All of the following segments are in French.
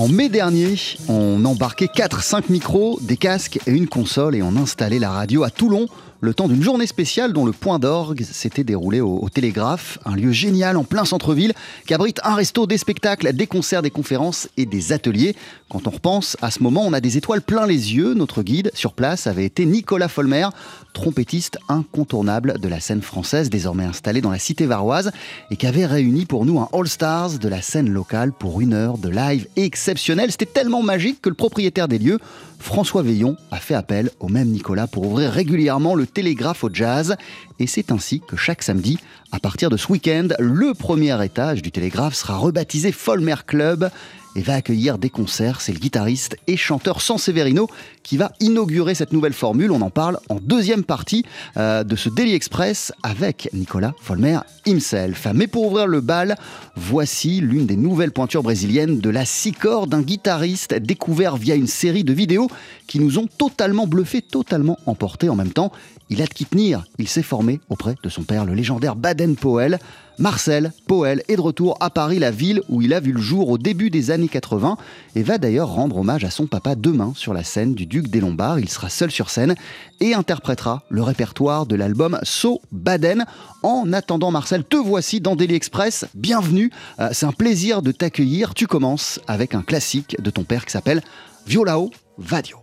En mai dernier, on embarquait 4-5 micros, des casques et une console et on installait la radio à Toulon le temps d'une journée spéciale dont le point d'orgue s'était déroulé au, Télégraphe, un lieu génial en plein centre-ville qui abrite un resto, des spectacles, des concerts, des conférences et des ateliers. Quand on repense à ce moment, on a des étoiles plein les yeux. Notre guide sur place avait été Nicolas Folmer, trompettiste incontournable de la scène française, désormais installé dans la cité varoise et qui avait réuni pour nous un All-Stars de la scène locale pour une heure de live exceptionnel. C'était tellement magique que le propriétaire des lieux François Veillon a fait appel au même Nicolas pour ouvrir régulièrement le télégraphe au jazz. Et c'est ainsi que chaque samedi, à partir de ce week-end, le premier étage du télégraphe sera rebaptisé Folmer Club et va accueillir des concerts. C'est le guitariste et chanteur Sanseverino qui va inaugurer cette nouvelle formule. On en parle en deuxième partie euh, de ce Daily Express avec Nicolas Folmer himself. Mais pour ouvrir le bal, voici l'une des nouvelles pointures brésiliennes de la six cordes d'un guitariste découvert via une série de vidéos qui nous ont totalement bluffé, totalement emporté en même temps. Il a de qui tenir. Il s'est formé auprès de son père, le légendaire Baden Powell. Marcel Powell est de retour à Paris, la ville où il a vu le jour au début des années 80 et va d'ailleurs rendre hommage à son papa demain sur la scène du Duc des Lombards. Il sera seul sur scène et interprétera le répertoire de l'album So Baden. En attendant, Marcel, te voici dans Daily Express. Bienvenue. Euh, c'est un plaisir de t'accueillir. Tu commences avec un classique de ton père qui s'appelle Violao Vadio.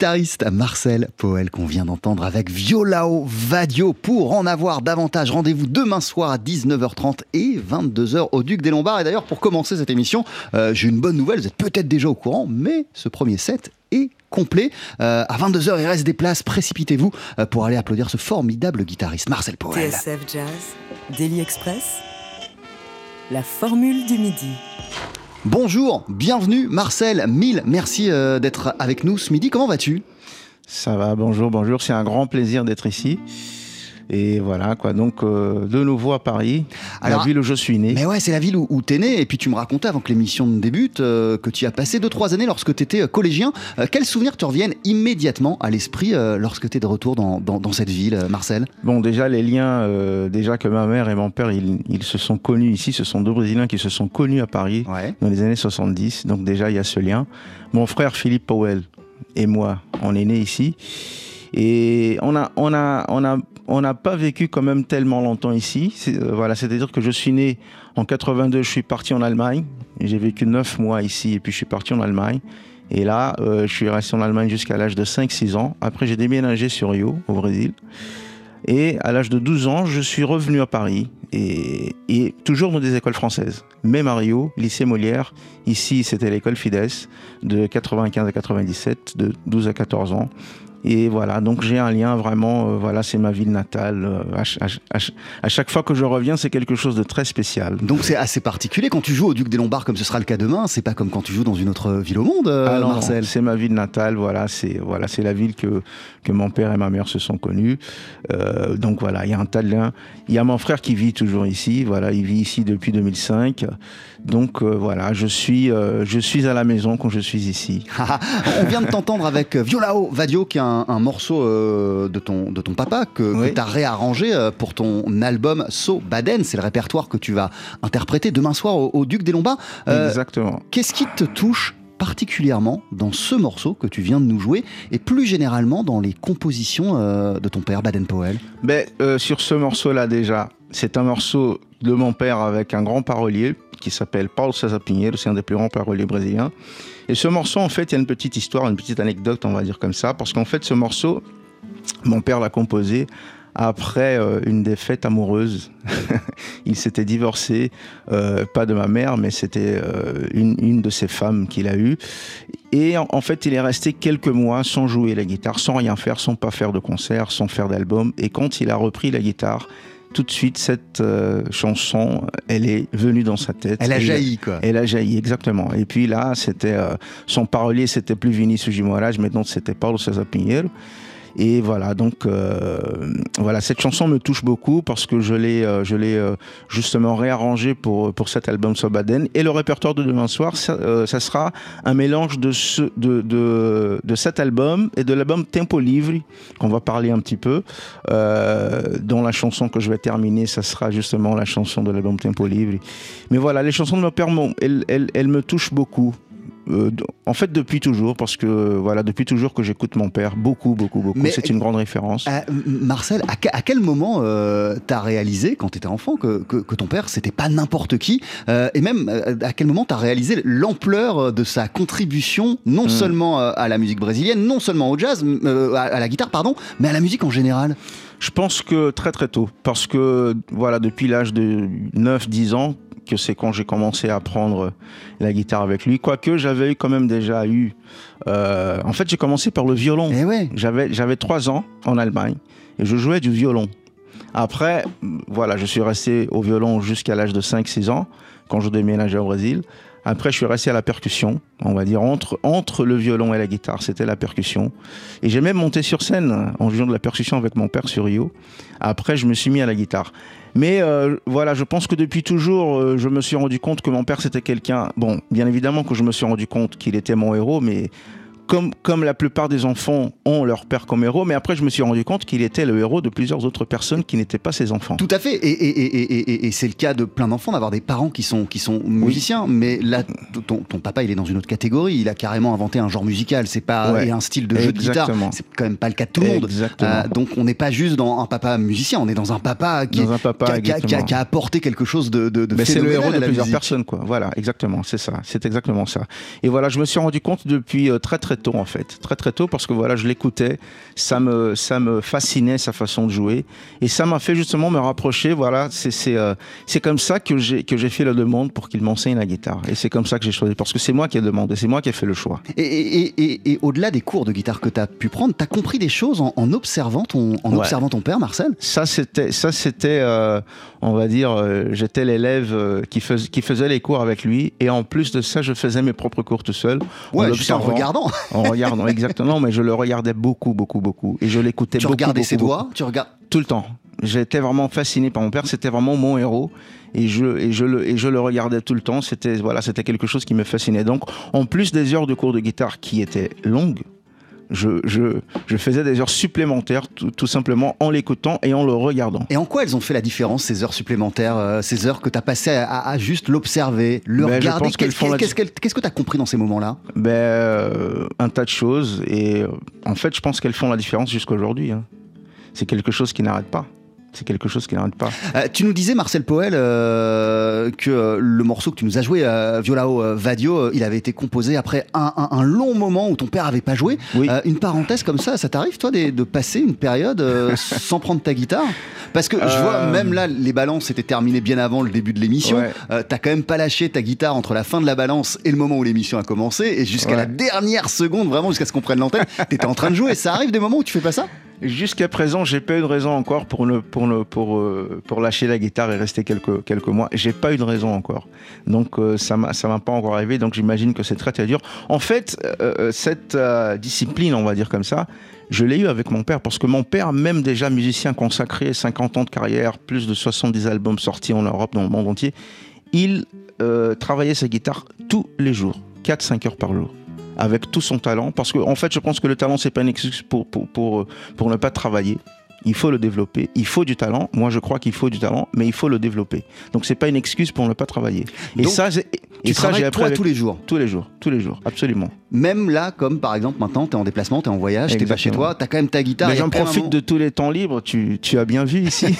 Guitariste Marcel Poel qu'on vient d'entendre avec Violao Vadio. Pour en avoir davantage, rendez-vous demain soir à 19h30 et 22h au Duc des Lombards. Et d'ailleurs, pour commencer cette émission, euh, j'ai une bonne nouvelle, vous êtes peut-être déjà au courant, mais ce premier set est complet. Euh, à 22h, il reste des places, précipitez-vous euh, pour aller applaudir ce formidable guitariste Marcel Poel. TSF Jazz, Daily Express, la formule du midi. Bonjour, bienvenue Marcel, mille merci euh, d'être avec nous ce midi. Comment vas-tu? Ça va, bonjour, bonjour. C'est un grand plaisir d'être ici. Et voilà, quoi. Donc, euh, de nouveau à Paris, Alors, la ville où je suis né. Mais ouais, c'est la ville où, où t'es né. Et puis tu me racontais avant que l'émission ne débute euh, que tu as passé 2-3 années lorsque tu étais collégien. Euh, quels souvenirs te reviennent immédiatement à l'esprit lorsque tu es de retour dans, dans- dans cette ville, Marcel? Bon, déjà, les liens, déjà que ma mère et mon père, ils, ils se sont connus ici. Ce sont deux Brésiliens qui se sont connus à Paris Ouais. dans les années 70. Donc, déjà, il y a ce lien. Mon frère Philippe Powell et moi, on est nés ici. Et on a, on a, on a, on n'a pas vécu quand même tellement longtemps ici. Euh, voilà, c'est-à-dire que je suis né en 82, je suis parti en Allemagne. J'ai vécu neuf mois ici et puis je suis parti en Allemagne. Et là, euh, je suis resté en Allemagne jusqu'à l'âge de 5-6 ans. Après, j'ai déménagé sur Rio, au Brésil. Et à l'âge de 12 ans, je suis revenu à Paris et, et toujours dans des écoles françaises. Même à Rio, lycée Molière. Ici, c'était l'école Fides de 95 à 97, de 12 à 14 ans. Et voilà, donc j'ai un lien vraiment, euh, voilà, c'est ma ville natale. euh, à, ch- à ch- à ch- à chaque fois que je reviens, c'est quelque chose de très spécial. Donc c'est assez particulier quand tu joues au Duc des Lombards comme ce sera le cas demain. C'est pas comme quand tu joues dans une autre ville au monde, euh, Ah non, Marcel. c'est ma ville natale, voilà, c'est voilà, c'est la ville que que mon père et ma mère se sont connus. Euh, donc voilà, il y a un tas de liens. Il y a mon frère qui vit toujours ici, voilà, il vit ici depuis 2005. Donc euh, voilà, je suis euh, je suis à la maison quand je suis ici. On vient de t'entendre avec euh, Violao Vadio, qui est un, un morceau euh, de, ton, de ton papa que, Oui. tu as réarrangé euh, pour ton album So Baden. C'est le répertoire que tu vas interpréter demain soir au, au Duc des Lombards. Euh, Exactement. Qu'est-ce qui te touche particulièrement dans ce morceau que tu viens de nous jouer et plus généralement dans les compositions de ton père Baden-Powell Ben, euh, sur ce morceau-là déjà, c'est un morceau de mon père avec un grand parolier qui s'appelle Paulo César c'est un des plus grands paroliers brésiliens. Et ce morceau, en fait, il y a une petite histoire, une petite anecdote, on va dire comme ça, parce qu'en fait, ce morceau, mon père l'a composé après euh, une défaite amoureuse. il s'était divorcé, euh, pas de ma mère, mais c'était euh, une, de ses femmes qu'il a eue. Et en fait, il est resté quelques mois sans jouer la guitare, sans rien faire, sans pas faire de concert, sans faire d'album. Et quand il a repris la guitare, tout de suite, cette euh, chanson, elle est venue dans sa tête. Elle a jailli, quoi. Elle a jailli, exactement. Et puis là, c'était euh, son parolier, c'était plus Vinicius de Moraes, maintenant c'était Paulo César Pinheiro. Et voilà, donc euh, voilà, cette chanson me touche beaucoup parce que je l'ai, euh, je l'ai euh, justement réarrangée pour pour cet album Sobaden. Et le répertoire de demain soir, ça, sera un mélange de de, de cet album et de l'album Tempo Livre qu'on va parler un petit peu. Dont la chanson que je vais terminer, ça sera justement la chanson de l'album Tempo Livre. Mais voilà, les chansons de mon père, elles, elles, elles me touchent beaucoup. Euh, en fait, depuis toujours, parce que voilà, depuis toujours que j'écoute mon père, beaucoup, beaucoup, beaucoup. C'est une grande référence. Euh, Marcel, à, que- à quel moment euh, t'as réalisé, quand t'étais enfant, que, que, que ton père, c'était pas n'importe qui Et même, à quel moment t'as réalisé l'ampleur de sa contribution, non Hmm. seulement à la musique brésilienne, non seulement au jazz, à, à la guitare, pardon, mais à la musique en général? Je pense que très très tôt, parce que voilà, depuis l'âge de 9-10 ans, que c'est quand j'ai commencé à apprendre la guitare avec lui, quoique j'avais quand même déjà eu... euh, en fait, j'ai commencé par le violon. Eh ouais J'avais, j'avais 3 ans en Allemagne et je jouais du violon. Après, voilà, je suis resté au violon jusqu'à l'âge de 5-6 ans, quand je déménageais au Brésil. Après, je suis resté à la percussion, on va dire, entre, entre le violon et la guitare, c'était la percussion. Et j'ai même monté sur scène en jouant de la percussion avec mon père sur Rio. Après, je me suis mis à la guitare. Mais euh, voilà, je pense que depuis toujours, euh, je me suis rendu compte que mon père, c'était quelqu'un... Bon, bien évidemment que je me suis rendu compte qu'il était mon héros, mais comme, comme la plupart des enfants ont leur père comme héros, mais après je me suis rendu compte qu'il était le héros de plusieurs autres personnes qui n'étaient pas ses enfants. Tout à fait, et, et- et- et- et- et c'est le cas de plein d'enfants d'avoir des parents qui sont, qui sont musiciens, mais là, ton, ton papa, il est dans une autre catégorie, il a carrément inventé un genre musical, c'est pas Ouais. et un style de jeu de guitare, c'est quand même pas le cas de tout le monde. Euh, donc on n'est pas juste dans un papa musicien, on est dans un papa qui, Dans un papa, qui a- qui a, qui a- exactement. qui a apporté quelque chose de, de, de Mais c'est le héros de plusieurs musique. personnes, quoi. Voilà, exactement, c'est ça, c'est exactement ça. Et voilà, je me suis rendu compte depuis euh, très très tôt en fait, très très tôt parce que voilà, je l'écoutais, ça me ça me fascinait sa façon de jouer et ça m'a fait justement me rapprocher. Voilà, c'est c'est euh, c'est comme ça que j'ai que j'ai fait la demande pour qu'il m'enseigne la guitare et c'est comme ça que j'ai choisi parce que c'est moi qui ai demandé, c'est moi qui ai fait le choix. Et, et- et- et au-delà des cours de guitare que tu as pu prendre, tu as compris des choses en, en observant ton, en Ouais. observant ton père, Marcel? Ça, c'était, ça, c'était, euh, on va dire, euh, j'étais l'élève euh, qui, fais- qui faisait les cours avec lui, et en plus de ça, je faisais mes propres cours tout seul. Ouais, en juste en regardant. En regardant, exactement, mais je le regardais beaucoup, beaucoup, beaucoup, et je l'écoutais Tu beaucoup, regardais beaucoup, ses beaucoup. doigts, tu regardes. tout le temps. J'étais vraiment fasciné par mon père. C'était vraiment mon héros. Et je, et, je le, et je le regardais tout le temps. C'était voilà, c'était quelque chose qui me fascinait. Donc, en plus des heures de cours de guitare qui étaient longues, je, je, je, faisais des heures supplémentaires tout, tout simplement en l'écoutant et en le regardant. Et en quoi elles ont fait la différence, ces heures supplémentaires, euh, ces heures que tu as passées à, à, à, juste l'observer, le Ben, regarder? qu'est-ce que tu as compris dans ces moments-là? Ben, euh, Un tas de choses. Et euh, en fait, je pense qu'elles font la différence jusqu'à aujourd'hui. hein. C'est quelque chose qui n'arrête pas. C'est quelque chose qui n'arrête pas. Euh, Tu nous disais, Marcel Poel, euh, que euh, le morceau que tu nous as joué, Violao Vadio, il avait été composé après un, un- un long moment où ton père avait pas joué. Oui. Une parenthèse comme ça, ça t'arrive, toi, de, de passer une période sans prendre ta guitare? Parce que je vois, même là, les balances étaient terminées bien avant le début de l'émission. Ouais. T'as quand même pas lâché ta guitare entre la fin de la balance et le moment où l'émission a commencé. Et jusqu'à Ouais. la dernière seconde, vraiment, jusqu'à ce qu'on prenne l'antenne, t'étais en train de jouer. Ça arrive des moments où tu fais pas ça? Jusqu'à présent, j'ai pas eu de raison encore pour pour euh, pour lâcher la guitare et rester quelques, quelques mois. J'ai pas eu de raison encore. Donc, euh, ça ça m'a pas encore arrivé. Donc, j'imagine que c'est très, très dur. En fait, euh, cette discipline, on va dire comme ça, je l'ai eu avec mon père parce que mon père, même déjà musicien consacré, 50 ans de carrière, plus de 70 albums sortis en Europe, dans le monde entier, il travaillait sa guitare tous les jours, 4-5 heures par jour avec tout son talent, parce qu'en en fait, je pense que le talent, c'est pas une excuse pour, pour, pour, pour ne pas travailler. Il faut le développer. Il faut du talent. Moi, je crois qu'il faut du talent, mais il faut le développer. Donc, c'est pas une excuse pour ne pas travailler. Et Donc, ça, Tu et ça, j'ai appris avec- tous les jours. tous les jours, tous les jours, absolument. Même là, comme par exemple maintenant, t'es en déplacement, t'es en voyage, t'es pas chez toi, t'as quand même ta guitare. Mais j'en profite moment- de tous les temps libres. Tu, tu as bien vu ici.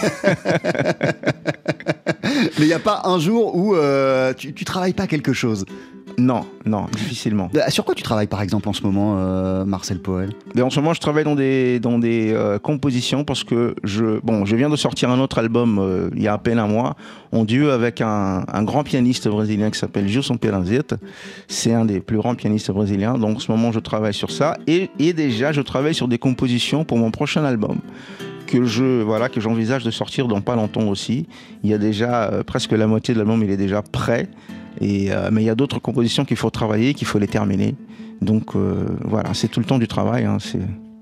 Mais il n'y a pas un jour où euh, tu, tu travailles pas quelque chose. Non, non, difficilement. Euh, Sur quoi tu travailles par exemple en ce moment, euh, Marcel Poel? Mais en ce moment, je travaille dans des, dans des euh, compositions parce que je, bon, je viens de sortir un autre album euh, il y a à peine un mois, en duo avec un, un grand pianiste brésilien qui s'appelle Gilson Peranzetta. C'est un des plus grands pianistes brésiliens. Donc en ce moment, je travaille sur ça. Et, et déjà, je travaille sur des compositions pour mon prochain album que je voilà que j'envisage de sortir dans pas longtemps aussi. Il y a déjà presque la moitié de l'album, il est déjà prêt. Et, euh, mais il y a d'autres compositions qu'il faut travailler, qu'il faut les terminer. Donc euh, voilà, c'est tout le temps du travail. hein, c'est...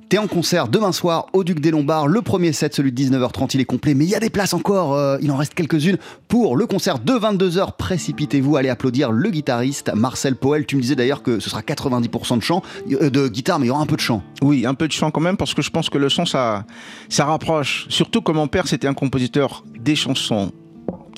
T'es en concert demain soir au Duc des Lombards. Le premier set, celui de 19h30, il est complet, mais il y a des places encore. euh, il en reste quelques-unes pour le concert de 22h. Précipitez-vous, allez applaudir le guitariste Marcel Poel. Tu me disais d'ailleurs que ce sera 90% de chant, euh, de guitare, mais il y aura un peu de chant. Oui, un peu de chant quand même, parce que je pense que le son, ça, ça rapproche. Surtout que mon père, c'était un compositeur des chansons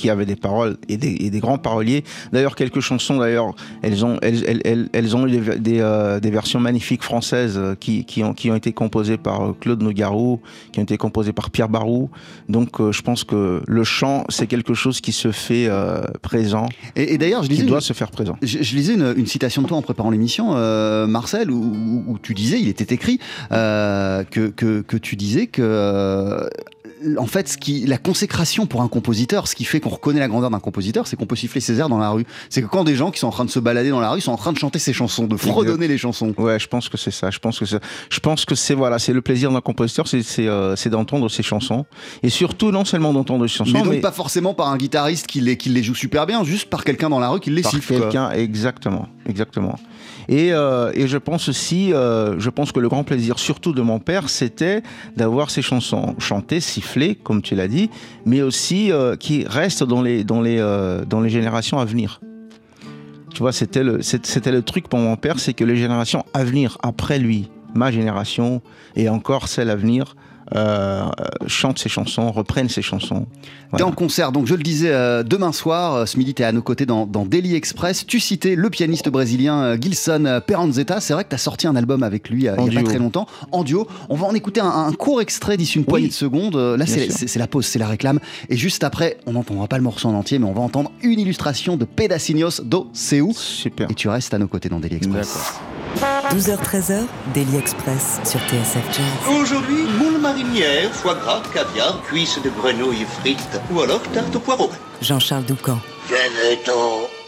qui avait des paroles et des, et des grands paroliers. D'ailleurs, quelques chansons, d'ailleurs, elles ont, elles, elles, elles, elles ont eu des, des, euh, des versions magnifiques françaises euh, qui, qui, ont, qui ont été composées par euh, Claude Nogarou, qui ont été composées par Pierre Barou. Donc, euh, je pense que le chant, c'est quelque chose qui se fait euh, présent, Et, et d'ailleurs, je qui disais. doit se faire présent. Je, je lisais une, une citation de toi en préparant l'émission, Marcel, où, tu disais, il était écrit, que, que, que tu disais que, en fait, ce qui, la consécration pour un compositeur, ce qui fait qu'on reconnaît la grandeur d'un compositeur, c'est qu'on peut siffler ses airs dans la rue. C'est que quand des gens qui sont en train de se balader dans la rue sont en train de chanter ses chansons, de fredonner les chansons. Ouais, je pense que c'est ça. Je pense que c'est, je pense que c'est voilà, c'est le plaisir d'un compositeur, c'est c'est, euh, c'est d'entendre ses chansons et surtout non seulement d'entendre ses chansons, Mais mais, donc pas forcément par un guitariste qui les, qui les joue super bien, juste par quelqu'un dans la rue qui les par siffle. quoi. quelqu'un exactement, exactement. Et, euh, et je pense aussi, euh, je pense que le grand plaisir, surtout de mon père, c'était d'avoir ses chansons chantées, sifflées, comme tu l'as dit, mais aussi euh, qui restent dans les dans les dans les générations à venir. Tu vois, c'était le c'était le truc pour mon père, c'est que les générations à venir après lui, ma génération et encore celle à venir, chantent ses chansons, reprennent ses chansons. T'es Voilà. en concert, donc je le disais, euh, demain soir, euh, ce midi t'es à nos côtés dans, dans Daily Express. Tu citais le pianiste brésilien euh, Gilson euh, Peranzetta. C'est vrai que t'as sorti un album avec lui euh, En il y a pas très longtemps, en duo. On va en écouter un, un court extrait d'ici une poignée de secondes. Euh, Là, c'est la pause, c'est la réclame. Et juste après, on n'entendra pas le morceau en entier, mais on va entendre une illustration de Pedacinhos do Seu. Super. Et tu restes à nos côtés dans Daily Express. D'accord. 12h-13h, Daily Express sur TSF Jazz. Aujourd'hui, moule marinière, foie gras, caviar, cuisses de grenouille frites ou alors tarte au poireau. Jean-Charles Doucan. Venez-t'en.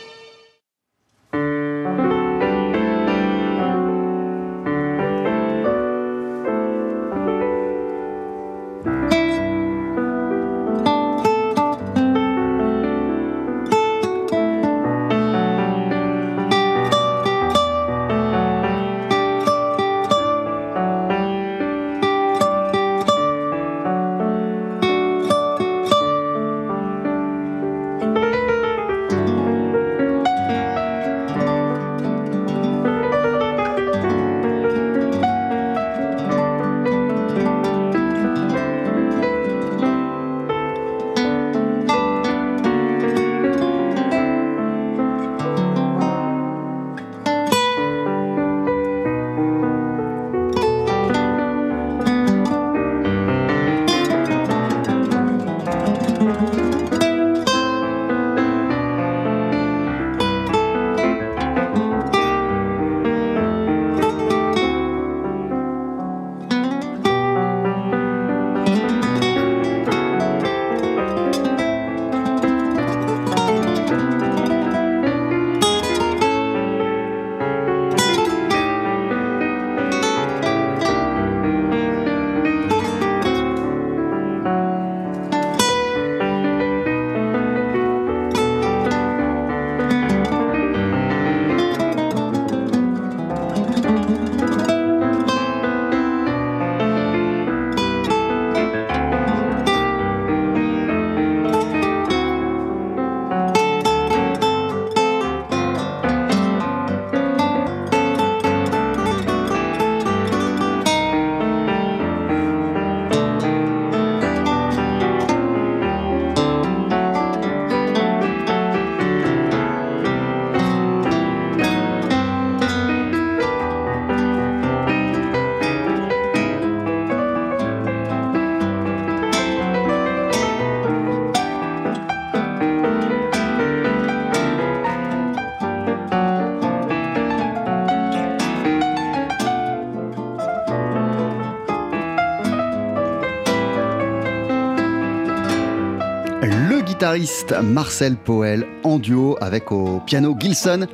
Guitariste Marcel Poel en duo avec au piano Gilson.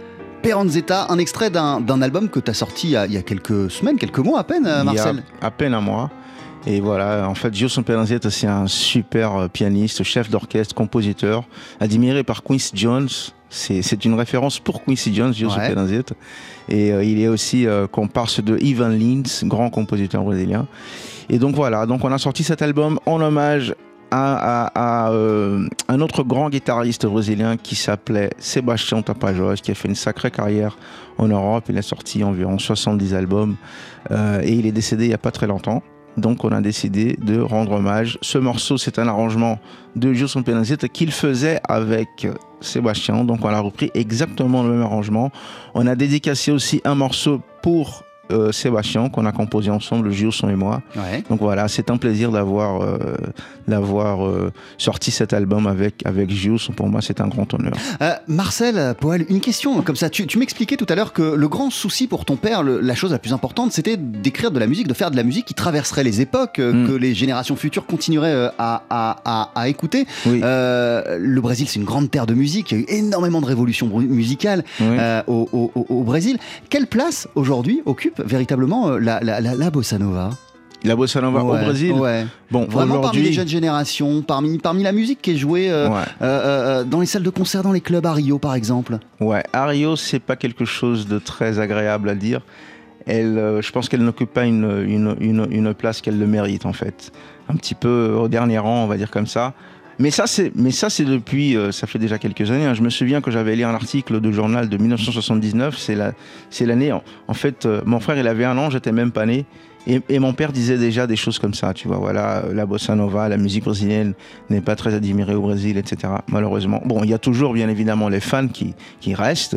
Peranzetta, un extrait d'un album que tu as sorti il y, a, quelques semaines, quelques mois à peine, Marcel il y a À peine un mois. Et voilà, en fait, Gilson Peranzetta, c'est un super euh, pianiste, chef d'orchestre, compositeur, admiré par Quincy Jones. C'est une référence pour Quincy Jones, Gilson ouais. Peranzetta. Et euh, il est aussi euh, comparse de Ivan Lins, grand compositeur brésilien. Et donc voilà, donc on a sorti cet album en hommage à, euh, un autre grand guitariste brésilien qui s'appelait Sébastien Tapajos, qui a fait une sacrée carrière en Europe. Il a sorti environ 70 albums euh, et il est décédé il n'y a pas très longtemps. Donc on a décidé de rendre hommage. Ce morceau, c'est un arrangement de Gilson Penazet qu'il faisait avec Sébastien. Donc on a repris exactement le même arrangement. On a dédicacé aussi un morceau pour euh, Sébastien qu'on a composé ensemble, Gilson et moi. Donc voilà, c'est un plaisir d'avoir euh, d'avoir euh, sorti cet album avec avec Gilson. Pour moi, c'est un grand honneur. Marcel Poel, une question comme ça. Tu, tu m'expliquais tout à l'heure que le grand souci pour ton père, la chose la plus importante, c'était d'écrire de la musique, de faire de la musique qui traverserait les époques, mm. que les générations futures continueraient à, à, à, écouter. le Brésil, c'est une grande terre de musique. Il y a eu énormément de révolutions musicales au, au, au Brésil. Quelle place aujourd'hui occupe véritablement euh, la, la, la, bossa nova la bossa nova au Brésil ouais. Bon, Vraiment parmi les jeunes générations, parmi, parmi la musique qui est jouée euh, euh, dans les salles de concert, dans les clubs à Rio par exemple. Ouais, à Rio, c'est pas quelque chose de très agréable à dire. Elle, je pense qu'elle n'occupe pas une, une, une, une place qu'elle le mérite en fait. Un petit peu au dernier rang, on va dire comme ça. Mais ça, c'est, mais ça, c'est depuis, euh, ça fait déjà quelques années. Hein. Je me souviens que j'avais lu un article de journal de 1979. C'est la, c'est l'année. En, fait, euh, mon frère, il avait un an, j'étais même pas né. Et, mon père disait déjà des choses comme ça, tu vois, voilà, la bossa nova, la musique brésilienne n'est pas très admirée au Brésil, etc. Malheureusement. Bon, il y a toujours, bien évidemment, les fans qui, qui restent,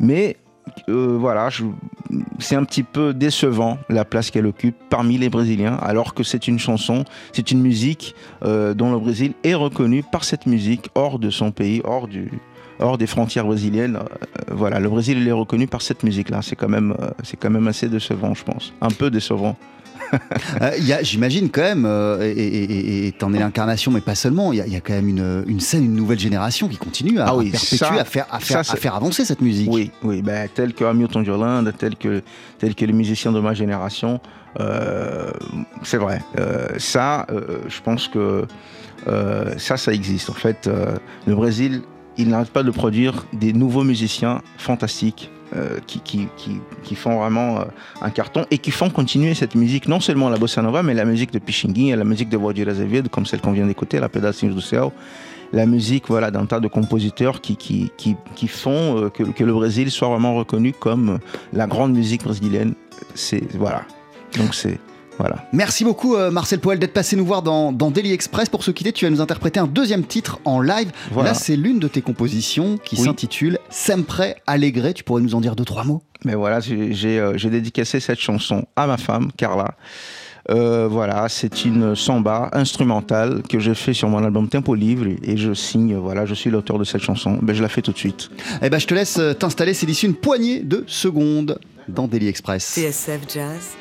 mais euh, voilà, c'est un petit peu décevant la place qu'elle occupe parmi les Brésiliens, alors que c'est une chanson, c'est une musique euh, dont le Brésil est reconnu par cette musique hors de son pays, hors des frontières brésiliennes. Euh, voilà, le Brésil il est reconnu par cette musique-là. C'est quand même, c'est quand même assez décevant, je pense, un peu décevant. Euh, J'imagine quand même, euh, et t'en es l'incarnation, mais pas seulement, il y, a quand même une, une, scène, une nouvelle génération qui continue à, ah perpétuer, à, faire, à, faire, à faire avancer cette musique. Oui, oui ben, tel que Hamilton Jolande, tel que, tel que les musiciens de ma génération. Euh, c'est vrai. ça, je pense que ça, ça existe. En fait, le Brésil, il n'arrête pas de produire des nouveaux musiciens fantastiques euh, qui, qui, qui, font vraiment euh, un carton et qui font continuer cette musique, non seulement la bossa nova, mais la musique de Pichinguinha, la musique de Valdir Azevedo, comme celle qu'on vient d'écouter, la Pedacinhos do Céu, la musique voilà, d'un tas de compositeurs qui, qui, qui font euh, que, que, le Brésil soit vraiment reconnu comme la grande musique brésilienne. C'est, voilà. Donc c'est Merci beaucoup euh, Marcel Poel d'être passé nous voir dans, Daily Express. Pour se quitter, tu vas nous interpréter un deuxième titre en live. Là, c'est l'une de tes compositions qui s'intitule Sempre Allegre. Tu pourrais nous en dire deux, trois mots? Mais voilà, j'ai euh, dédicacé cette chanson à ma femme, Carla. Euh, voilà, c'est une samba instrumentale que j'ai fait sur mon album Tempo Livre et je signe, voilà, je suis l'auteur de cette chanson. Ben, je la fais tout de suite. Eh ben, je te laisse t'installer, c'est d'ici une poignée de secondes dans Daily Express. CSF Jazz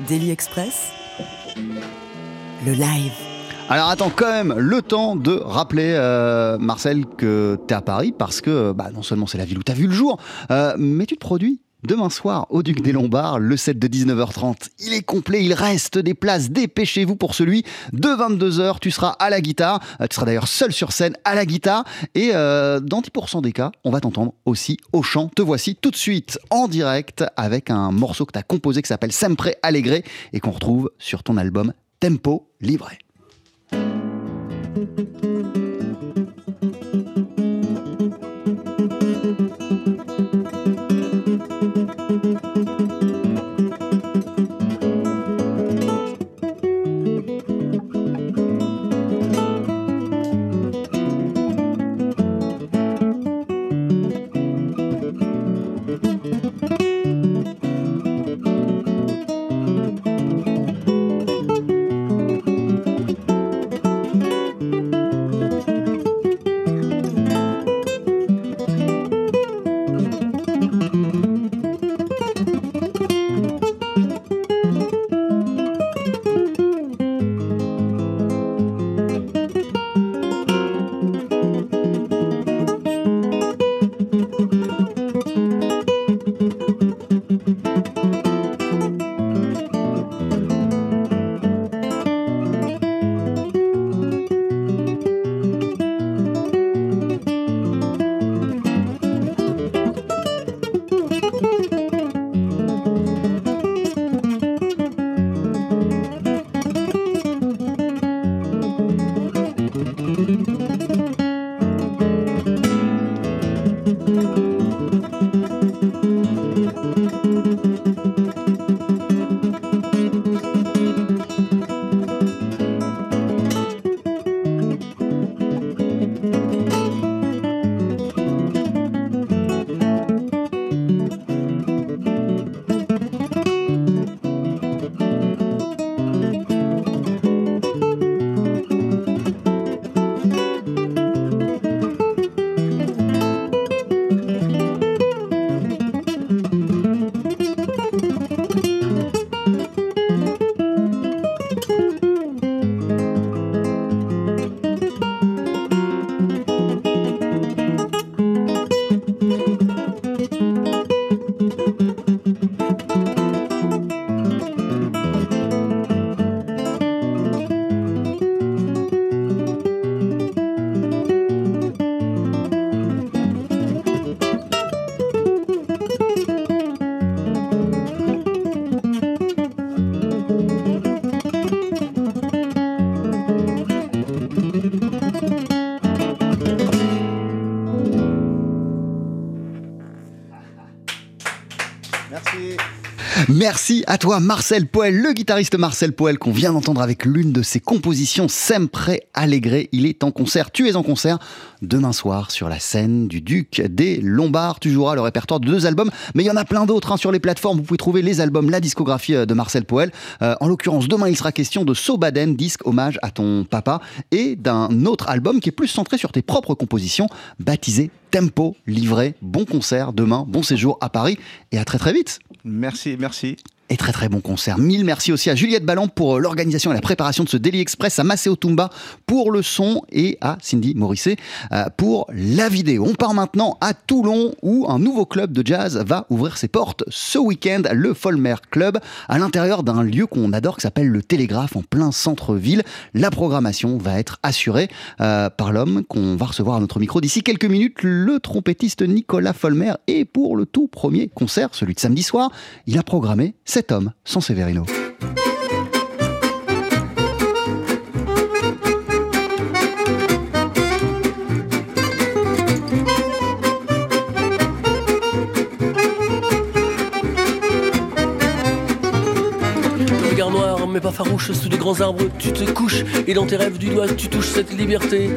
Daily Express, le live. Alors attends quand même le temps de rappeler euh, Marcel que tu es à Paris parce que bah, non seulement c'est la ville où tu as vu le jour, euh, mais tu te produis Demain soir, au Duc des Lombards, le set de 19h30, il est complet, il reste des places, dépêchez-vous pour celui de 22h, tu seras à la guitare, euh, tu seras d'ailleurs seul sur scène à la guitare, et euh, dans 10% des cas, on va t'entendre aussi au chant. Te voici tout de suite en direct avec un morceau que tu as composé qui s'appelle Sempre Allegre et qu'on retrouve sur ton album Tempo Livré. Toi Marcel Poel, le guitariste Marcel Poel qu'on vient d'entendre avec l'une de ses compositions Sempre Allegre. Il est en concert, tu es en concert demain soir sur la scène du Duc des Lombards. Tu joueras le répertoire de deux albums, mais il y en a plein d'autres hein, sur les plateformes. Vous pouvez trouver les albums, la discographie euh, de Marcel Poel. Euh, en l'occurrence, demain il sera question de Sobaden, disque hommage à ton papa, et d'un autre album qui est plus centré sur tes propres compositions, baptisé Tempo, livré. Bon concert demain, bon séjour à Paris et à très très vite. Merci, merci et très très bon concert. Mille merci aussi à Juliette Balland pour euh, l'organisation et la préparation de ce Daily Express, à Maceo Tumba pour le son et à Cindy Morisset euh, pour la vidéo. On part maintenant à Toulon où un nouveau club de jazz va ouvrir ses portes ce week-end, le Folmer Club, à l'intérieur d'un lieu qu'on adore qui s'appelle le Télégraphe en plein centre-ville. La programmation va être assurée euh, par l'homme qu'on va recevoir à notre micro d'ici quelques minutes, le trompettiste Nicolas Folmer. Et pour le tout premier concert, celui de samedi soir, il a programmé cet homme sans Severino. mais pas farouche sous de grands arbres tu te couches et dans tes rêves du doigt tu touches cette liberté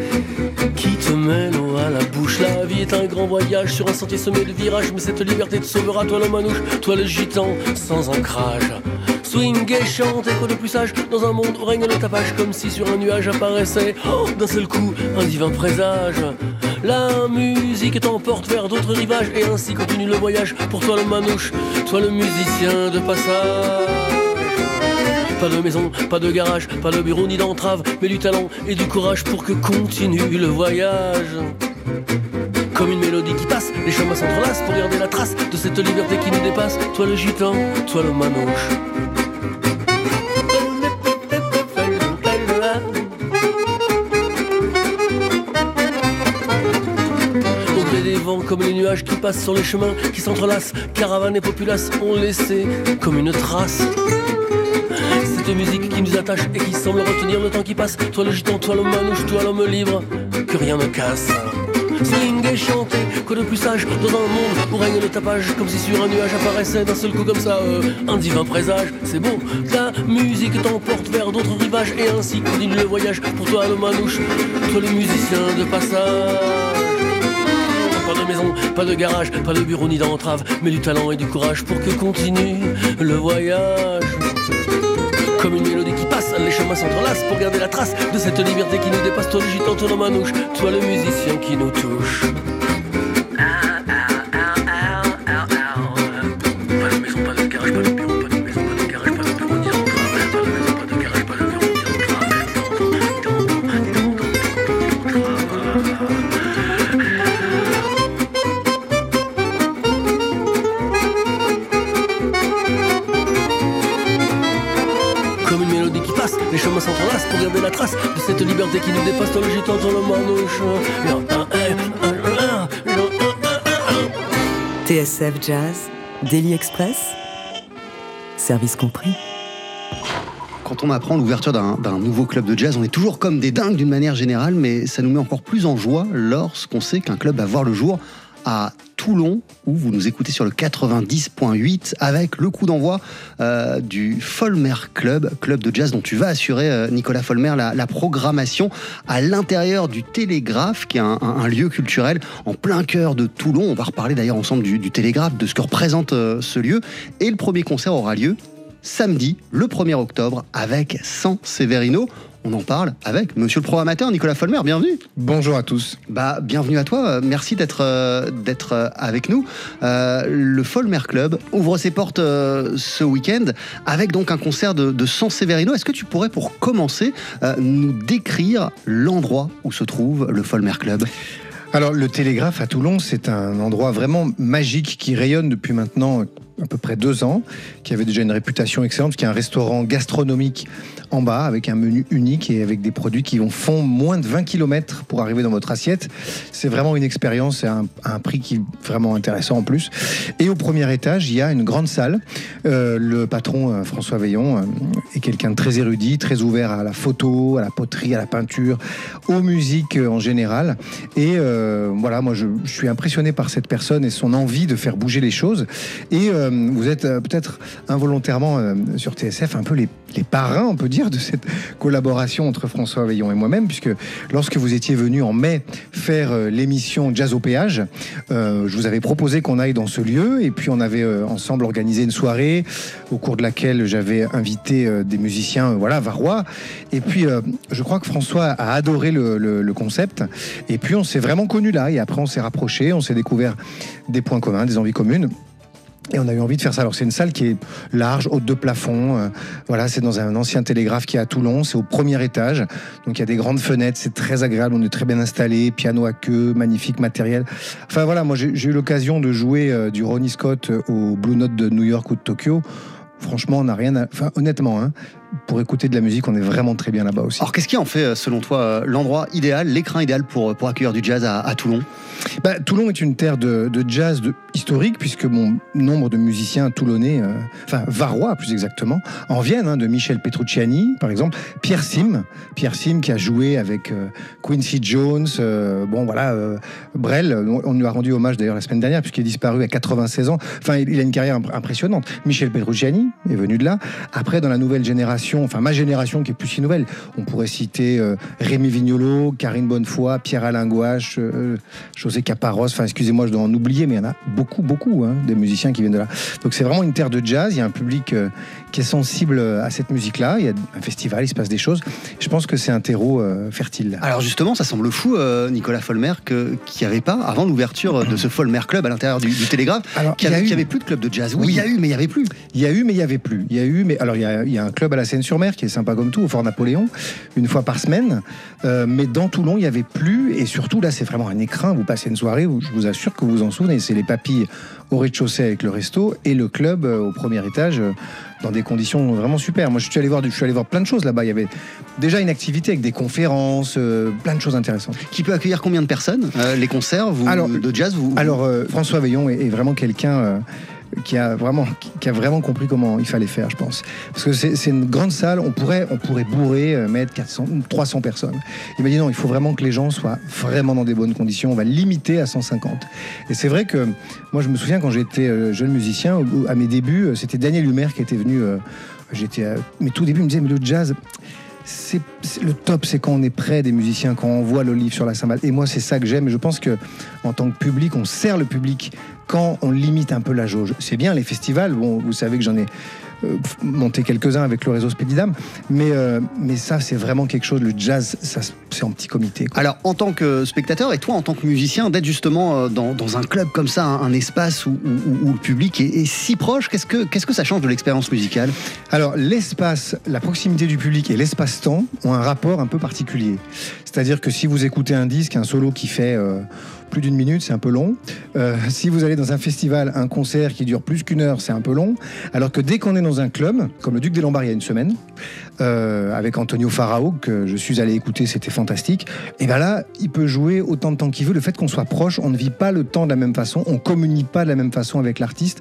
l'eau à la bouche. La vie est un grand voyage sur un sentier semé de virages. Mais cette liberté te sauvera toi le manouche toi le gitan sans ancrage. Swing et chante, écho de plus sage. Dans un monde où règne le tapage Comme si sur un nuage apparaissait oh, D'un seul coup, un divin présage. La musique t'emporte vers d'autres rivages Et ainsi continue le voyage Pour toi le manouche, toi le musicien de passage pas de maison, pas de garage, pas de bureau ni d'entrave, mais du talent et du courage pour que continue le voyage. Comme une mélodie qui passe, les chemins s'entrelacent pour garder la trace de cette liberté qui nous dépasse. Toi le gitan, toi le manouche. Comme les nuages qui passent sur les chemins qui s'entrelacent, caravanes et populaces ont laissé comme une trace. Cette musique qui nous attache et qui semble retenir le temps qui passe. Toi le gitan, toi le manouche, toi l'homme libre, que rien ne casse. Swing et chanter, quoi de plus sage dans un monde où règne le tapage, comme si sur un nuage apparaissait d'un seul coup comme ça euh, un divin présage. C'est beau, ta musique t'emporte vers d'autres rivages et ainsi continue le voyage. Pour toi le manouche, toi le musicien de passage. Pas de maison, pas de garage, pas de bureau ni d'entrave, mais du talent et du courage pour que continue le voyage. Comme une mélodie qui passe, les chemins s'entrelacent pour garder la trace de cette liberté qui nous dépasse. Toi le gitan, toi manouche, toi le musicien qui nous touche. Comme une mélodie qui passe, les chemins s'entrelacent pour garder la trace de cette liberté qui nous dépasse. Toi le gitan, toi le manouche. TSF Jazz, Daily Express, service compris. Quand on apprend l'ouverture d'un d'un nouveau club de jazz, on est toujours comme des dingues d'une manière générale, mais ça nous met encore plus en joie lorsqu'on sait qu'un club va voir le jour à Toulon, où vous nous écoutez sur le 90.8 avec le coup d'envoi euh, du Folmer Club, club de jazz dont tu vas assurer, euh, Nicolas Folmer, la, programmation à l'intérieur du Télégraphe, qui est un, lieu culturel en plein cœur de Toulon. On va reparler d'ailleurs ensemble du, du Télégraphe, de ce que représente euh, ce lieu. Et le premier concert aura lieu samedi, le 1er octobre, avec San Severino. On en parle avec monsieur le programmateur Nicolas Folmer. Bienvenue. Bonjour à tous. Bah, bienvenue à toi. Euh, Merci d'être euh, d'être euh, avec nous. Euh, le Folmer Club ouvre ses portes euh, ce week-end avec donc un concert de, de San Severino. Est-ce que tu pourrais, pour commencer, nous décrire l'endroit où se trouve le Folmer Club? Alors, le Télégraphe à Toulon, c'est un endroit vraiment magique qui rayonne depuis maintenant à peu près deux ans, qui avait déjà une réputation excellente, qui est un restaurant gastronomique en bas avec un menu unique et avec des produits qui vont font moins de 20 km pour arriver dans votre assiette. C'est vraiment une expérience et un, prix qui est vraiment intéressant en plus. Et au premier étage, il y a une grande salle. Euh, le patron euh, François Veillon euh, est quelqu'un de très érudit, très ouvert à la photo, à la poterie, à la peinture, aux musiques en général. Et voilà, moi je, suis impressionné par cette personne et son envie de faire bouger les choses. Et vous êtes peut-être involontairement sur TSF un peu les, les parrains, on peut dire, de cette collaboration entre François Veillon et moi-même, puisque lorsque vous étiez venu en mai faire euh, l'émission Jazz au péage, euh, je vous avais proposé qu'on aille dans ce lieu et puis on avait euh, ensemble organisé une soirée au cours de laquelle j'avais invité des musiciens, voilà, varois. Et puis je crois que François a adoré le, le- le concept. Et puis on s'est vraiment connus là. Et après on s'est rapprochés, on s'est découvert des points communs, des envies communes. Et on a eu envie de faire ça. Alors c'est une salle qui est large, haute de plafond. euh, voilà, c'est dans un ancien télégraphe qui est à Toulon. C'est au premier étage. Donc il y a des grandes fenêtres. C'est très agréable. On est très bien installé. Piano à queue, magnifique matériel. Enfin voilà, moi j'ai eu l'occasion de jouer euh, du Ronnie Scott euh, au Blue Note de New York ou de Tokyo. Franchement, on n'a rien à. Enfin, honnêtement, hein, pour écouter de la musique, on est vraiment très bien là-bas aussi. Alors qu'est-ce qui en fait, euh, selon toi, euh, l'endroit idéal, l'écran idéal pour, pour accueillir du jazz à, à Toulon? Bah, Toulon est une terre de, de jazz de- historique, puisque mon nombre de musiciens toulonnais, euh, enfin varois plus exactement, en viennent, hein, de Michel Petrucciani, par exemple, Pierre Sim, Pierre Sim qui a joué avec euh, Quincy Jones, euh, bon voilà, euh, Brel, on, on lui a rendu hommage d'ailleurs la semaine dernière, puisqu'il est disparu à 96 ans, enfin il, il a une carrière imp- impressionnante. Michel Petrucciani est venu de là. Après, dans la nouvelle génération, enfin ma génération qui est plus si nouvelle, on pourrait citer euh, Rémi Vignolo, Karine Bonnefoy, Pierre-Alain Gouache, euh, José Caparros, enfin excusez-moi, je dois en oublier, mais il y en a beaucoup, beaucoup, hein, des musiciens qui viennent de là. Donc c'est vraiment une terre de jazz, il y a un public euh, qui est sensible à cette musique-là, il y a un festival, il se passe des choses. Je pense que c'est un terreau fertile. Alors justement, ça semble fou, Nicolas Folmer, qu'il n'y avait pas, avant l'ouverture de ce Folmer Club à l'intérieur du, du Télégraphe, qu'il n'y eu- avait plus de club de jazz. Oui, il y a eu, mais il n'y avait plus. Il y a eu, mais il y avait plus. Il y a eu, mais alors il y a, il y a un club à la Seine-sur-Mer qui est sympa comme tout, au Fort Napoléon, une fois par semaine. Euh, mais dans Toulon, il y avait plus. Et surtout là, c'est vraiment un écrin. Vous passez une soirée, où je vous assure que vous vous en souvenez. C'est les papilles au rez-de-chaussée avec le resto et le club euh, au premier étage. euh, dans des conditions vraiment super. Moi, je suis allé voir, je suis allé voir plein de choses là-bas. Il y avait déjà une activité avec des conférences, euh, plein de choses intéressantes. Qui peut accueillir combien de personnes Euh, Les concerts vous, Alors, de jazz vous, Alors euh, François Veillon est, est vraiment quelqu'un qui a vraiment qui- a vraiment compris comment il fallait faire, je pense. Parce que c'est une grande salle, on pourrait on pourrait bourrer, euh, mettre 400, 300 personnes. Il m'a dit non, il faut vraiment que les gens soient vraiment dans des bonnes conditions. On va limiter à 150. Et c'est vrai que moi je me souviens quand j'étais euh, jeune musicien, à mes débuts, euh, c'était Daniel Humer qui était venu. euh, J'étais mes tout débuts, il me disait mais le jazz c'est le top, c'est quand on est près des musiciens, quand on voit l'olive sur la cymbale. Et moi, c'est ça que j'aime. Je pense que en tant que public, on sert le public quand on limite un peu la jauge. C'est bien les festivals. Bon, vous savez que j'en ai monté quelques-uns avec le réseau Spédidam, mais euh, mais ça, c'est vraiment quelque chose. Le jazz, ça, c'est en petit comité. quoi. Alors, en tant que spectateur et toi en tant que musicien, d'être justement euh, dans, dans un club comme ça, un, un espace où, où- où le public est, est si proche, qu'est-ce que, qu'est-ce que ça change de l'expérience musicale? Alors, l'espace, la proximité du public et l'espace-temps ont un rapport un peu particulier. C'est-à-dire que si vous écoutez un disque, un solo qui fait euh, plus d'une minute, c'est un peu long. Euh, si vous allez dans un festival, un concert qui dure plus qu'une heure, c'est un peu long. Alors que dès qu'on est dans un club, comme le Duc des Lombards il y a une semaine, euh, avec Antonio Farao, que je suis allé écouter, c'était fantastique, et bien là, il peut jouer autant de temps qu'il veut. Le fait qu'on soit proche, on ne vit pas le temps de la même façon, on communique pas de la même façon avec l'artiste,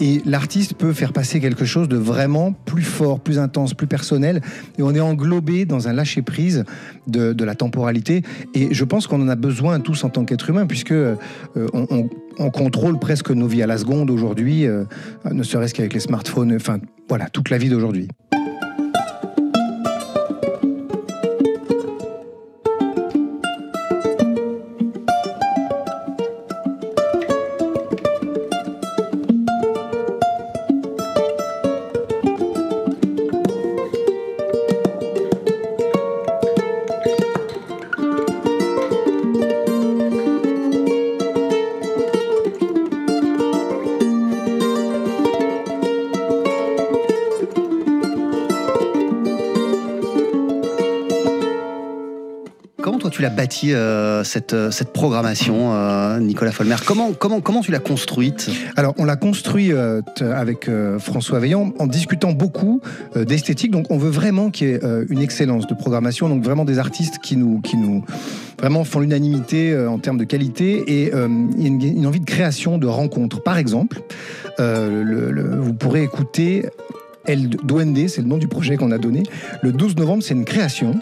et l'artiste peut faire passer quelque chose de vraiment plus fort, plus intense, plus personnel, et on est englobé dans un lâcher-prise de, de la temporalité, et je pense qu'on en a besoin tous en tant qu'être humain, puisque euh, on, on- on contrôle presque nos vies à la seconde aujourd'hui, euh, ne serait-ce qu'avec les smartphones, enfin voilà, toute la vie d'aujourd'hui. Euh, cette, euh, cette programmation, euh, Nicolas Folmer comment, comment, comment tu l'as construite? Alors, on l'a construit t- avec François Veillant en discutant beaucoup d'esthétique. Donc, on veut vraiment qu'il y ait une excellence de programmation. Donc, vraiment des artistes qui nous, qui nous vraiment font l'unanimité en termes de qualité et il y une, une envie de création, de rencontres. Par exemple, le- le- vous pourrez écouter El Duende, c'est le nom du projet qu'on a donné. Le 12 novembre, c'est une création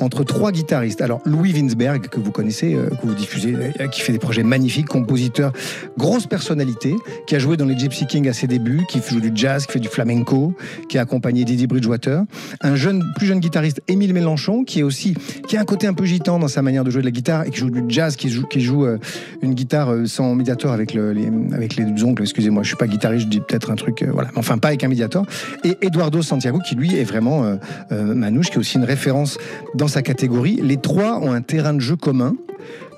entre trois guitaristes. Alors, Louis Winsberg, que vous connaissez, euh, que vous diffusez, euh, qui fait des projets magnifiques, compositeur, grosse personnalité, qui a joué dans les Gypsy Kings à ses débuts, qui joue du jazz, qui fait du flamenco, qui a accompagné Didi Bridgewater. Un jeune, plus jeune guitariste, Émile Mélenchon, qui est aussi, qui a un côté un peu gitan dans sa manière de jouer de la guitare et qui joue du jazz, qui joue, qui joue euh, une guitare sans médiator avec, le- les, avec les ongles. Excusez-moi, je suis pas guitariste, je dis peut-être un truc, voilà. Enfin, pas avec un médiator. Et Eduardo Santiago, qui lui est vraiment Manouche, qui est aussi une référence dans sa catégorie. Les trois ont un terrain de jeu commun.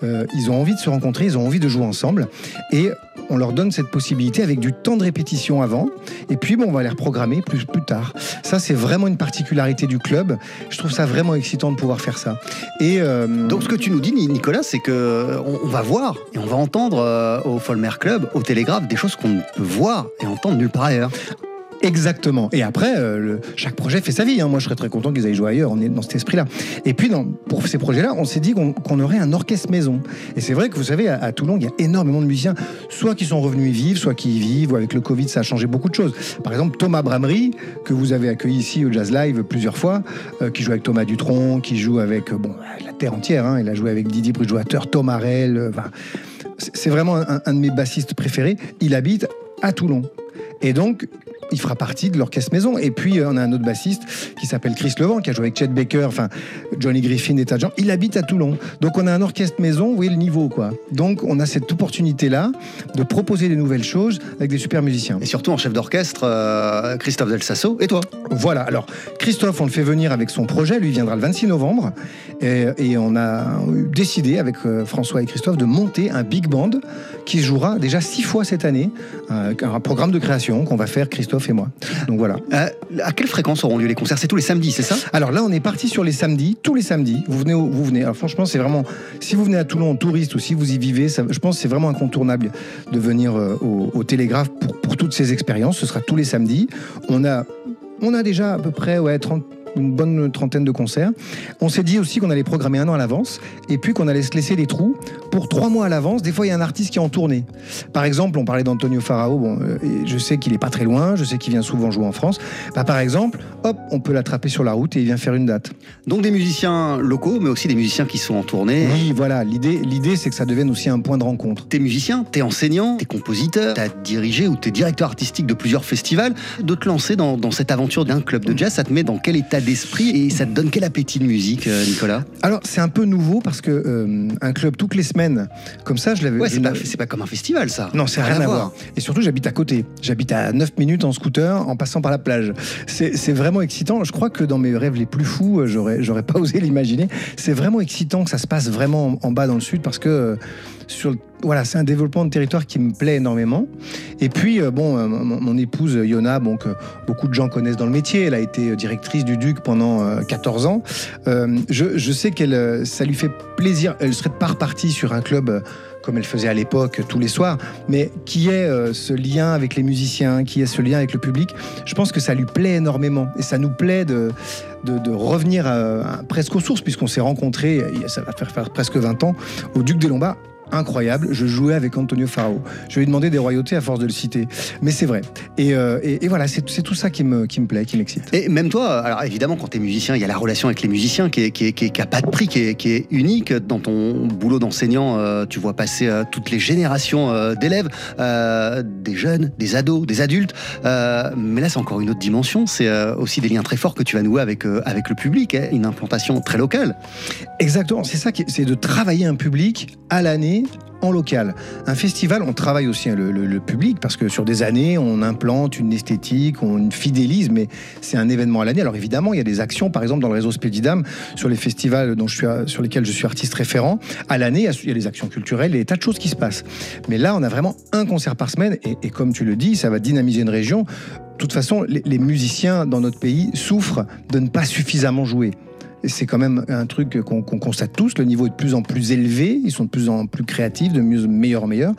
Euh, ils ont envie de se rencontrer, ils ont envie de jouer ensemble. Et on leur donne cette possibilité avec du temps de répétition avant. Et puis, bon, on va les reprogrammer plus, plus tard. Ça, c'est vraiment une particularité du club. Je trouve ça vraiment excitant de pouvoir faire ça. Et euh, Donc ce que tu nous dis, Nicolas, c'est que on, on va voir et on va entendre euh, au Folmer Club, au Télégraphe, des choses qu'on peut voir et entendre nulle part ailleurs. Exactement. Et après, euh, chaque projet fait sa vie. hein. Moi, je serais très content qu'ils aillent jouer ailleurs. On est dans cet esprit-là. Et puis, pour ces projets-là, on s'est dit qu'on aurait un orchestre maison. Et c'est vrai que vous savez, à, Toulon, il y a énormément de musiciens, soit qui sont revenus y vivre, soit qui y vivent. Ou avec le Covid, ça a changé beaucoup de choses. Par exemple, Thomas Bramery, que vous avez accueilli ici au Jazz Live plusieurs fois, euh, qui joue avec Thomas Dutronc, qui joue avec euh, bon la terre entière. hein. Il a joué avec Didi Bridgewater, Tom Harrell. euh, enfin, c'est vraiment un de mes bassistes préférés. Il habite à Toulon. Et donc, il fera partie de l'orchestre maison. Et puis, euh, on a un autre bassiste qui s'appelle Chris Levent, qui a joué avec Chet Baker, enfin, Johnny Griffin, des tas de gens. Il habite à Toulon. Donc, on a un orchestre maison, vous voyez le niveau, quoi. Donc, on a cette opportunité-là de proposer des nouvelles choses avec des super musiciens. Et surtout en chef d'orchestre, euh, Christophe Del Sasso et toi. Voilà, alors Christophe, on le fait venir avec son projet, lui viendra le 26 novembre, et, et on a décidé avec euh, François et Christophe de monter un big band qui jouera déjà six fois cette année, euh, un programme de création qu'on va faire Christophe et moi. Donc voilà. Euh, à quelle fréquence auront lieu les concerts? C'est tous les samedis, c'est ça? Alors là, on est parti sur les samedis, tous les samedis. Vous venez, au- vous venez. Alors franchement, c'est vraiment. Si vous venez à Toulon en touriste ou si vous y vivez, ça- je pense que c'est vraiment incontournable de venir euh, au, au Télégraphe pour, pour toutes ces expériences. Ce sera tous les samedis. On a, on a déjà à peu près ouais, 30 une bonne trentaine de concerts. On s'est dit aussi qu'on allait programmer un an à l'avance et puis qu'on allait se laisser des trous pour trois mois à l'avance. Des fois, il y a un artiste qui est en tournée. Par exemple, on parlait d'Antonio Farao. Bon, euh, je sais qu'il est pas très loin, je sais qu'il vient souvent jouer en France. Bah, par exemple, hop, on peut l'attraper sur la route et il vient faire une date. Donc des musiciens locaux, mais aussi des musiciens qui sont en tournée. Oui, voilà. L'idée, l'idée, c'est que ça devienne aussi un point de rencontre. T'es musicien, t'es enseignant, t'es compositeur, t'as dirigé ou t'es directeur artistique de plusieurs festivals. De te lancer dans, dans cette aventure d'un club de jazz, ça te met dans quel état d'esprit et ça te donne quel appétit de musique, euh, Nicolas? Alors, c'est un peu nouveau parce que euh, un club toutes les semaines, comme ça, je l'avais. Ouais, c'est pas, comme un festival, ça. Non, c'est rien, à voir. Et surtout, j'habite à côté. J'habite à 9 minutes en scooter en passant par la plage. C'est vraiment excitant. Je crois que dans mes rêves les plus fous, euh, j'aurais j'aurais pas osé l'imaginer. C'est vraiment excitant que ça se passe vraiment en, en bas dans le sud parce que euh, sur le- voilà, c'est un développement de territoire qui me plaît énormément. Et puis, euh, bon, euh, mon, épouse Yona, que beaucoup de gens connaissent dans le métier, elle a été euh, directrice du Duc pendant euh, 14 ans. Je, sais qu'elle, ça lui fait plaisir. Elle serait pas repartie sur un club comme elle faisait à l'époque tous les soirs, mais qui est ce lien avec les musiciens, qui est ce lien avec le public. Je pense que ça lui plaît énormément et ça nous plaît de, de, revenir presque aux sources, puisqu'on s'est rencontrés, ça va faire presque 20 ans, au Duc des Lombards. Incroyable, je jouais avec Antonio Farao. Je lui ai demandé des royautés à force de le citer. Mais c'est vrai. Et, euh, et- et voilà, c'est tout ça qui me, qui me plaît, qui m'excite. Et même toi, alors évidemment, quand tu es musicien, il y a la relation avec les musiciens qui est, qui est- qui est- qui a pas de prix, qui est, qui est unique. Dans ton boulot d'enseignant, euh, tu vois passer euh, toutes les générations d'élèves, des jeunes, des ados, des adultes. Mais là, c'est encore une autre dimension. C'est aussi des liens très forts que tu vas nouer avec, avec le public, hein, une implantation très locale. Exactement, c'est ça, c'est de travailler un public à l'année en local. Un festival, on travaille aussi hein, le, le- public parce que sur des années, on implante une esthétique, on fidélise, mais c'est un événement à l'année. Alors évidemment, il y a des actions, par exemple dans le réseau Spédidam, sur les festivals dont je suis, sur lesquels je suis artiste référent. À l'année, il y a- des actions culturelles, il y a des tas de choses qui se passent. Mais là, on a vraiment un concert par semaine et, comme tu le dis, ça va dynamiser une région. De toute façon, les, les musiciens dans notre pays souffrent de ne pas suffisamment jouer. C'est quand même un truc qu'on qu'on constate tous. Le niveau est de plus en plus élevé. Ils sont de plus en plus créatifs, de mieux, meilleur en meilleur.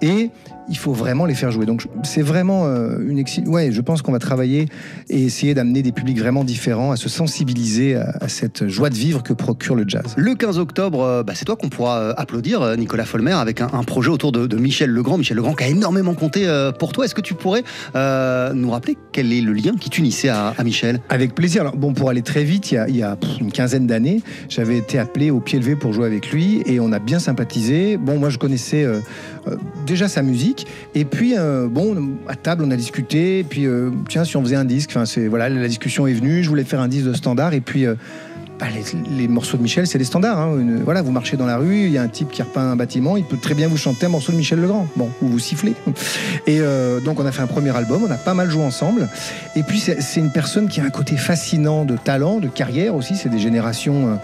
Et il faut vraiment les faire jouer. Donc c'est vraiment euh, une exi- Ouais, je pense qu'on va travailler et essayer d'amener des publics vraiment différents à se sensibiliser à, à cette joie de vivre que procure le jazz. Le 15 octobre, euh, bah, c'est toi qu'on pourra euh, applaudir, Nicolas Folmer, avec un, un projet autour de, de Michel Legrand. Michel Legrand qui a énormément compté pour toi. Est-ce que tu pourrais euh, nous rappeler quel est le lien qui t'unissait à, à Michel? Avec plaisir. Alors, bon, pour aller très vite, il y a, il y a, pff, une quinzaine d'années, j'avais été appelé au pied levé pour jouer avec lui et on a bien sympathisé. Bon, moi, je connaissais euh, déjà sa musique. Et puis, euh, bon, à table, on a discuté. Et puis, euh, tiens, si on faisait un disque, voilà, la discussion est venue. Je voulais faire un disque de standard. Et puis, euh, bah, les, les morceaux de Michel, c'est des standards. hein. Voilà, vous marchez dans la rue, il y a un type qui repeint un bâtiment, il peut très bien vous chanter un morceau de Michel Legrand. Bon, ou vous sifflez. Et euh, donc, on a fait un premier album, on a pas mal joué ensemble. Et puis, c'est une personne qui a un côté fascinant de talent, de carrière aussi. C'est des générations euh,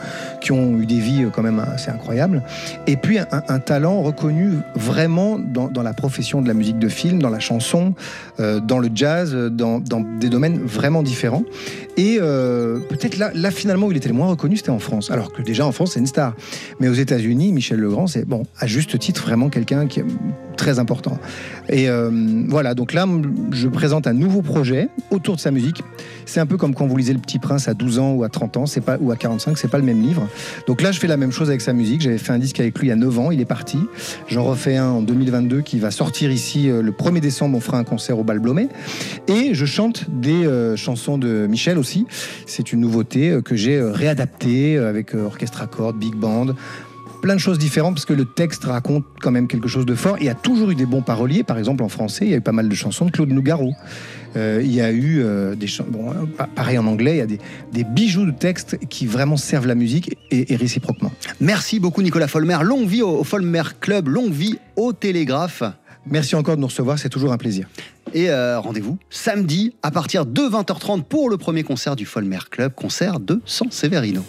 qui ont eu des vies euh, quand même assez incroyables. Et puis, un, un talent reconnu vraiment dans, dans la profession de la musique de film, dans la chanson, euh, dans le jazz, euh, dans, dans des domaines vraiment différents. Et peut-être là, là, finalement, où il était le moins reconnu, c'était en France. Alors que déjà, en France, c'est une star. Mais aux États-Unis, Michel Legrand, c'est, bon, à juste titre, vraiment quelqu'un qui très important. Et euh, voilà, donc là, je présente un nouveau projet autour de sa musique. C'est un peu comme quand vous lisez Le Petit Prince à 12 ans ou à 30 ans, pas, ou à 45, c'est pas le même livre. Donc là, je fais la même chose avec sa musique. J'avais fait un disque avec lui il y a 9 ans, il est parti. J'en refais un en 2022 qui va sortir ici euh, le 1er décembre. On fera un concert au Bal Blomet. Et je chante des euh, chansons de Michel aussi. C'est une nouveauté que j'ai réadaptée avec orchestre à cordes, big band plein de choses différentes parce que le texte raconte quand même quelque chose de fort. Il y a toujours eu des bons paroliers, par exemple en français, il y a eu pas mal de chansons de Claude Nougaro. Euh, il y a eu euh, des chansons, bon, hein, pa- pareil en anglais, il y a des, des bijoux de texte qui vraiment servent la musique et, et réciproquement. Merci beaucoup Nicolas Folmer. Longue vie au, au Folmer Club, longue vie au Télégraphe. Merci encore de nous recevoir, c'est toujours un plaisir. Et euh, rendez-vous samedi à partir de 20h30 pour le premier concert du Folmer Club, concert de San Severino.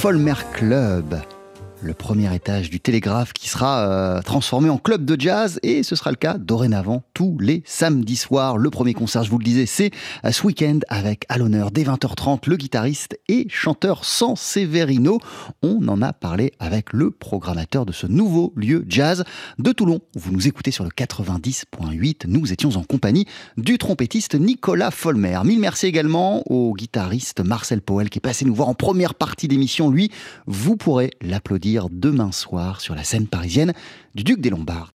Folmer Club. Premier étage du Télégraphe qui sera euh, transformé en club de jazz et ce sera le cas dorénavant tous les samedis soirs. Le premier concert, je vous le disais, c'est euh, ce week-end avec à l'honneur dès 20h30 le guitariste et chanteur San Severino. On en a parlé avec le programmateur de ce nouveau lieu jazz de Toulon. Vous nous écoutez sur le 90.8. Nous étions en compagnie du trompettiste Nicolas Folmer. Mille merci également au guitariste Marcel Powell qui est passé nous voir en première partie d'émission. Lui, vous pourrez l'applaudir demain soir sur la scène parisienne du Duc des Lombards.